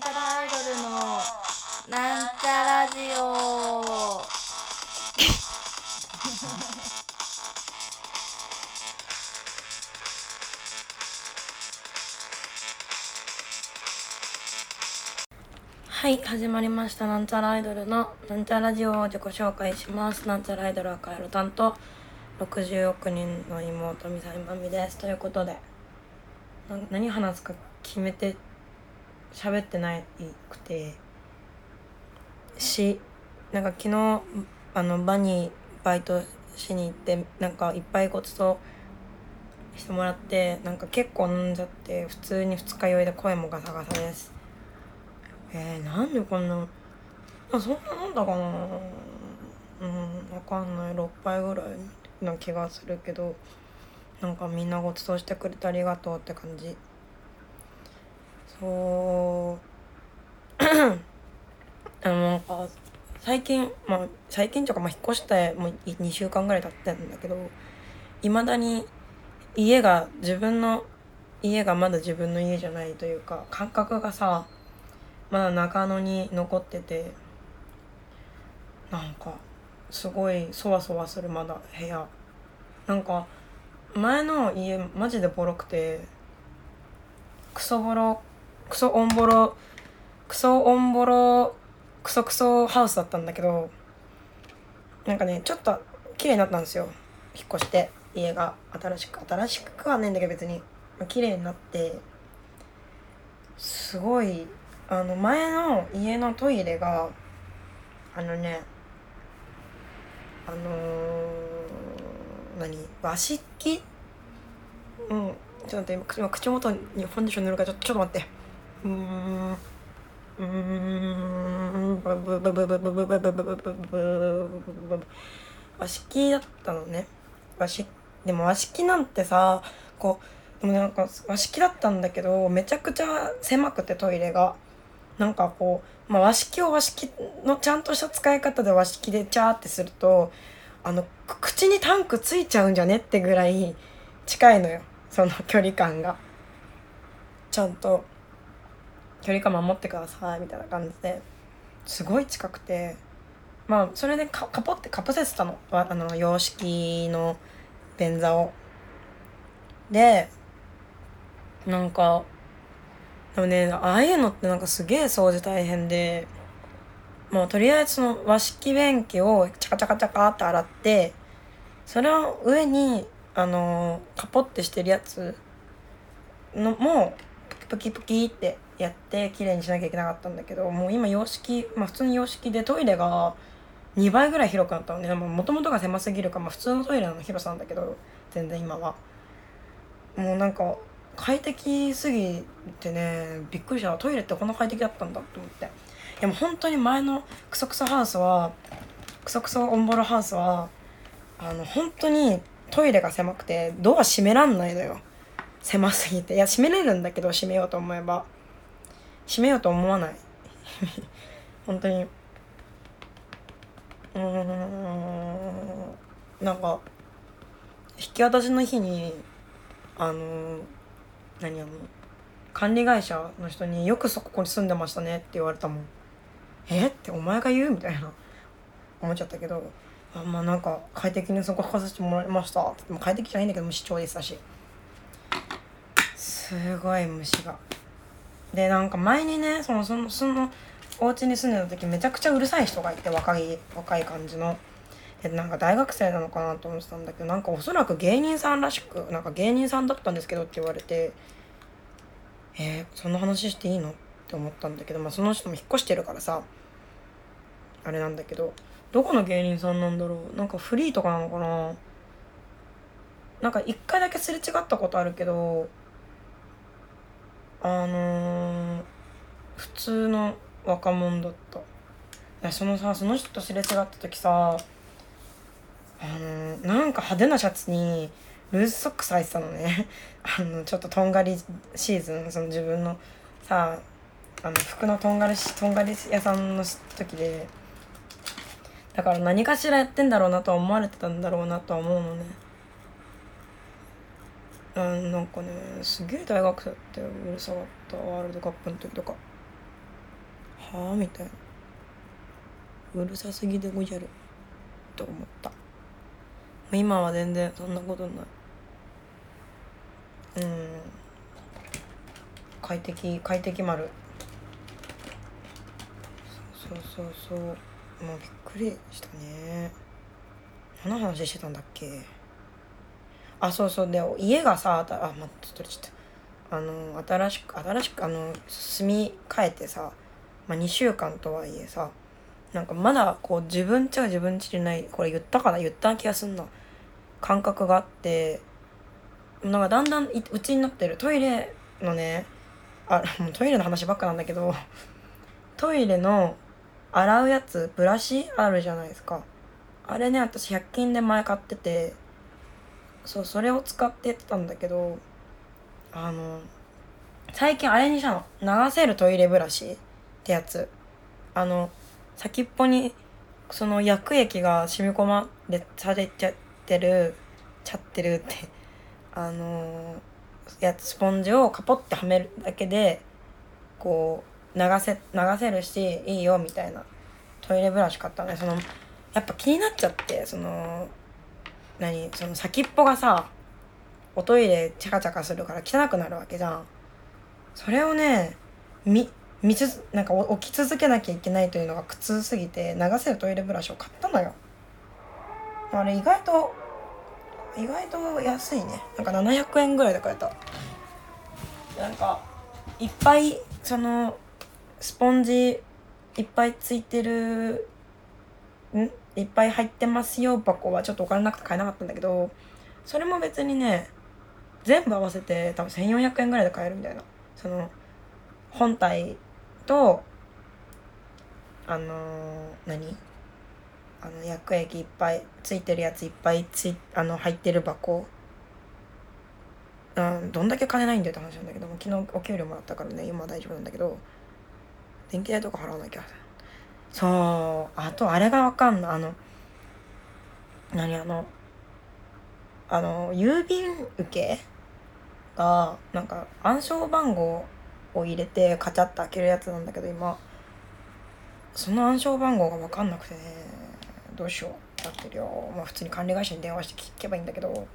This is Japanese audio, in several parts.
なんちゃらアイドルのなんちゃラジオ。はい始まりました。なんちゃらアイドルのなんちゃラジオを自己紹介します。なんちゃらアイドル赤色担当。60億人の妹みさいまみです。ということでな何話すか決めて喋ってないくてしなんか昨日あの場にバイトしに行ってなんかいっぱいごちそうしてもらってなんか結構飲んじゃって普通に二日酔いで声もガサガサです。えー、なんでこんなあそんな飲んだかな？うんわかんない。6杯ぐらいな気がするけどなんかみんなごちそうしてくれてありがとうって感じ。そう あのなんか最近まあ最近とかまあ引っ越してもう2週間ぐらい経ってんだけどいまだに家が自分の家がまだ自分の家じゃないというか感覚がさまだ中野に残っててなんかすごいそわそわするまだ部屋。なんか前の家マジでボロくてクソボロクソオンボロクソオンボロクソクソハウスだったんだけどなんかねちょっと綺麗になったんですよ。引っ越して家が。新しく新しくはないんだけど別に。綺麗になってすごいあの前の家のトイレがあのねあのー、何？和式？うん。ちょっと待って今口元にファンデーション塗るからちょちょっと待って。うん。和式だったのね。和式。でも和式なんてさこうでもなんか和式だったんだけどめちゃくちゃ狭くてトイレが。なんかこう、まあ、和式を和式のちゃんとした使い方で和式でチャーってするとあの口にタンクついちゃうんじゃねってぐらい近いのよ。その距離感が。ちゃんと。距離感守ってくださいみたいな感じですごい近くてまあそれでかカポってかぶせてたのあの洋式の便座を。でなんかでもねああいうのってなんかすげえ掃除大変でもうとりあえずその和式便器をチャカチャカチャカって洗ってそれを上にあのカポってしてるやつのもプキプキってやって綺麗にしなきゃいけなかったんだけどもう今洋式まあ普通に洋式でトイレが2倍ぐらい広くなったのね。もともとが狭すぎるか、まあ、普通のトイレの広さなんだけど全然今は。もうなんか快適すぎてねびっくりした。トイレってこんな快適だったんだと思って。いやも本当に前のクソクソハウスはクソクソオンボロハウスはあの本当にトイレが狭くてドア閉めらんないのよ。狭すぎて。いや閉めれるんだけど閉めようと思えば。閉めようと思わない。本当に。うん。なんか引き渡しの日にあの何あの管理会社の人に「よくそこに住んでましたね」って言われたもん「え？っ?」てお前が言うみたいな。思っちゃったけど。あまあなんか快適にそこ書かせてもらいました。って快適じゃないんだけど虫超でしたし。すごい虫が。でなんか前にねそのそのそのお家に住んでた時めちゃくちゃうるさい人がいて若い若い感じの。でなんか大学生なのかなと思ってたんだけどなんかおそらく芸人さんらしくなんか芸人さんだったんですけどって言われてえー、そんな話していいのって思ったんだけどまあその人も引っ越してるからさあれなんだけどどこの芸人さんなんだろう？なんかフリーとかなのかな？なんか一回だけすれ違ったことあるけどあのー、普通の若者だった。いやそのさその人とすれ違った時さあのー、なんか派手なシャツにルーズソックス履いてたのね。あのちょっととんがりシーズンその自分のさあの服のとんがりとんがり屋さんの時で。だから何かしらやってんだろうなとは思われてたんだろうなとは思うのね。うんなんかねすげえ大学生ってうるさかったワールドカップの時とか。はあみたいな。うるさすぎでごじゃると思った。今は全然そんなことない。うん。快適快適丸。そうそうそう。もうびっくりしたね。何の話してたんだっけ？あそうそう。で家がさあまちょっとちょっとあの新しく新しくあの住み替えてさ、まあ、2週間とはいえさなんかまだこう自分ちは自分ちじゃないこれ言ったかな言った気がすんな感覚があってなんかだんだんうちになってる。トイレのねあもうトイレの話ばっかなんだけどトイレの洗うやつブラシあるじゃないですか。あれね私100均で前買っててそうそれを使ってたんだけどあの最近あれにしたの。流せるトイレブラシってやつ。あの先っぽにその薬液が染み込まれされちゃってるちゃってるってあのやスポンジをカポッてはめるだけでこう流せ流せるしいいよみたいなトイレブラシ買ったね。そのやっぱ気になっちゃってその何その先っぽがさおトイレチャカチャカするから汚くなるわけじゃん。それをねみ見つなんか置き続けなきゃいけないというのが苦痛すぎて流せるトイレブラシを買ったのよ。あれ意外と意外と安いね。なんか700円ぐらいで買えた。なんかいっぱいそのスポンジいっぱいついてるんいっぱい入ってますよ箱はちょっとお金なくて買えなかったんだけどそれも別にね全部合わせて多分1400円ぐらいで買えるみたいなその本体とあのー、何？あの薬液いっぱいついてるやついっぱいついあの入ってる箱。うんどんだけ金ないんだよって話なんだけども昨日お給料もらったからね今は大丈夫なんだけど電気代とか払わなきゃ。そうあとあれがわかんない。あの何あのあの郵便受けがなんか暗証番号を入れてカチャッと開けるやつなんだけど今。その暗証番号が分かんなくてね。どうしよう。なってるよまあ普通に管理会社に電話して聞けばいいんだけど。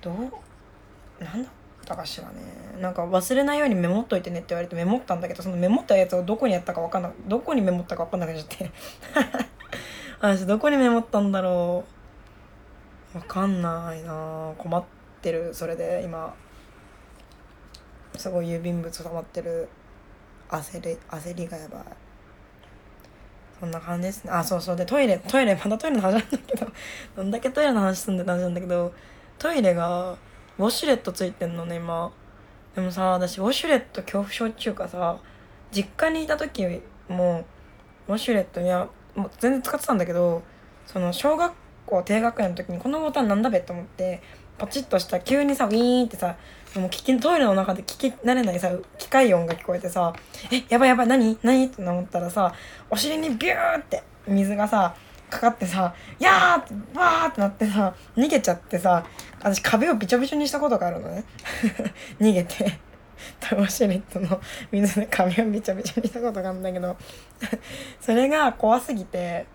どうなんだったかしらね。なんか忘れないようにメモっといてねって言われてメモったんだけどそのメモったやつをどこにやったか分かんないどこにメモったか分かんなくなっちゃって。私どこにメモったんだろう。分かんない。な困ってるそれで今。すごい郵便物溜まってる。焦り焦りがやばい。そんな感じですね。あそうそう。でトイレトイレまたトイレの話なんだけど。どんだけトイレの話すんで話なんだけど。トイレがウォシュレットついてんのね今でもさ私ウォシュレット恐怖症っていうかさ実家にいた時もウォシュレットいやもう全然使ってたんだけどその小学校低学年の時にこのボタンなんだべと思ってパチッとした急にさウィーンってさもう聞きトイレの中で聞き慣れないさ機械音が聞こえてさ「えやばいやばい何？何?」って思ったらさお尻にビューって水がさかかってさ「やー!」ってバーってなってさ逃げちゃってさ私壁をびちょびちょにしたことがあるのね。逃げて。ウォシュレットの水で壁をびちょびちょにしたことがあるんだけど。それが怖すぎて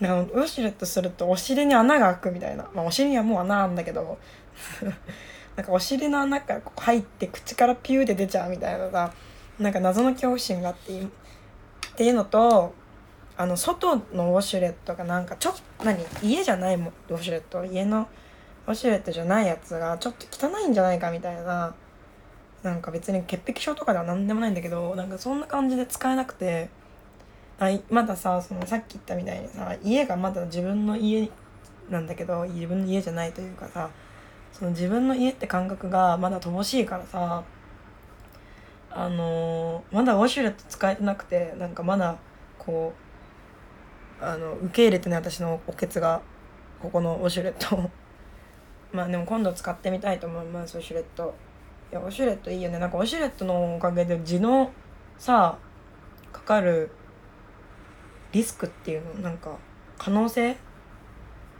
なんかウォシュレットするとお尻に穴が開くみたいな、まあ、お尻にはもう穴あんだけど。なんかお尻の穴からこう入って口からピューで出ちゃうみたいなさ。なんか謎の恐怖心があってっていうのとあの外のウォシュレットがなんかちょっと何？家じゃないもウォシュレット。家のウォシュレットじゃないやつがちょっと汚いんじゃないかみたいななんか別に潔癖症とかでは何でもないんだけどなんかそんな感じで使えなくてあまださそのさっき言ったみたいにさ家がまだ自分の家なんだけど自分の家じゃないというかさその自分の家って感覚がまだ乏しいからさあのー、まだウォシュレット使えてなくてなんかまだこうあの受け入れてね私のおけつがここのウォシュレットまあでも今度使ってみたいと思いますウォシュレット。いやウォシュレットいいよね。なんかウォシュレットのおかげで地のさかかるリスクっていうのなんか可能性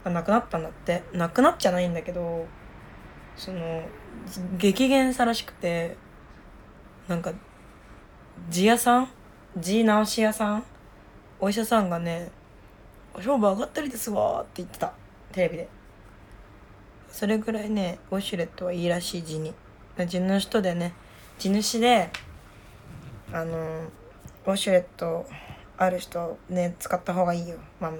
がなくなったんだって。なくなっちゃないんだけどその激減したらしくてなんか地屋さん G 直し屋さんお医者さんがね「勝負上がったりですわ」って言ってた。テレビで。それぐらいねウォシュレットはいいらしい地に。地の人でね地主であのウォシュレットある人ね使った方がいいよ。まあ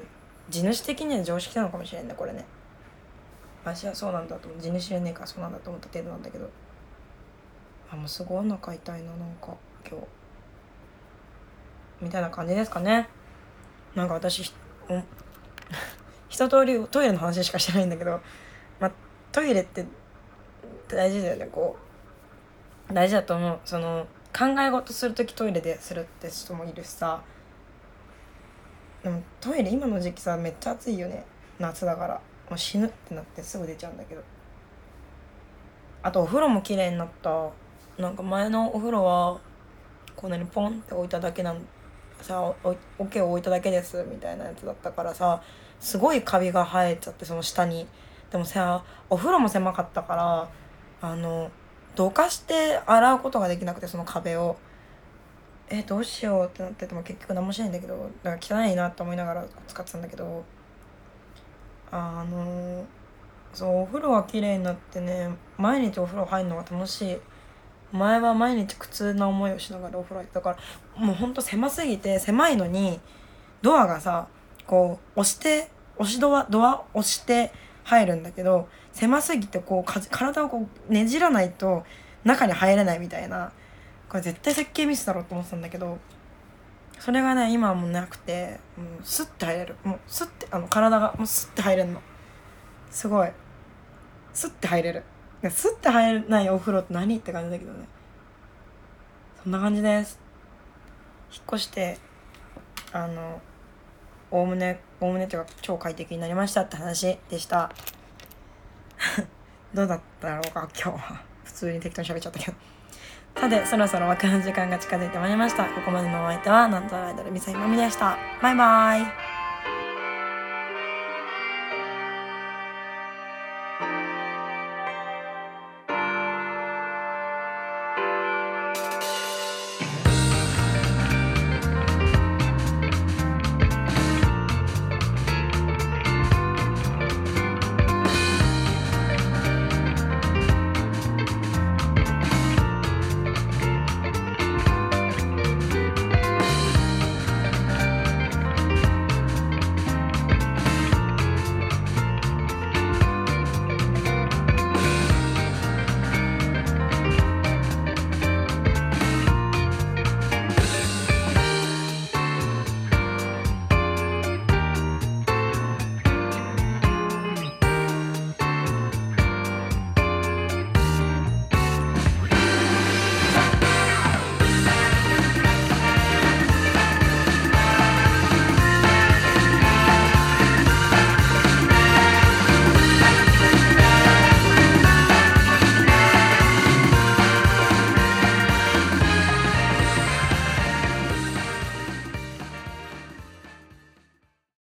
地主的には常識なのかもしれんねこれね。私はそうなんだと地主じゃねえからそうなんだと思った程度なんだけど。あもうすごいお腹痛いななんか今日。みたいな感じですかね。なんか私 一通りトイレの話しかしてないんだけど、トイレって大事だよねこう。大事だと思う。その考え事する時トイレでするって人もいるしさ。でもトイレ今の時期さめっちゃ暑いよね。夏だから。もう死ぬってなってすぐ出ちゃうんだけど。あとお風呂も綺麗になった。なんか前のお風呂はこんなにポンって置いただけなんさお桶を置いただけですみたいなやつだったからさすごいカビが生えちゃってその下に。でもさお風呂も狭かったからあのどかして洗うことができなくてその壁を。えどうしようってなってても結局何もしないんだけどだから汚いなと思いながら使ってたんだけどあのそうお風呂が綺麗になってね毎日お風呂入るのが楽しい。前は毎日苦痛な思いをしながらお風呂入ってたからもうほんと狭すぎて狭いのにドアがさこう押して押しドアドア押して入るんだけど狭すぎてこう体をこうねじらないと中に入れないみたいな。これ絶対設計ミスだろうと思ってたんだけどそれがね今はもうなくてもうスッて入れる。もうスッてあの体がもうスッて入れるの。すごい。スッて入れる。スッて入れないお風呂って何って感じだけどね。そんな感じです。引っ越してあのおおむねおおむねというか超快適になりましたって話でした。どうだったろうか今日は。普通に適当に喋っちゃったけど。さてそろそろ枠の時間が近づいてまいりました。ここまでのお相手はなんとアイドルみさひまみでした。バイバーイ。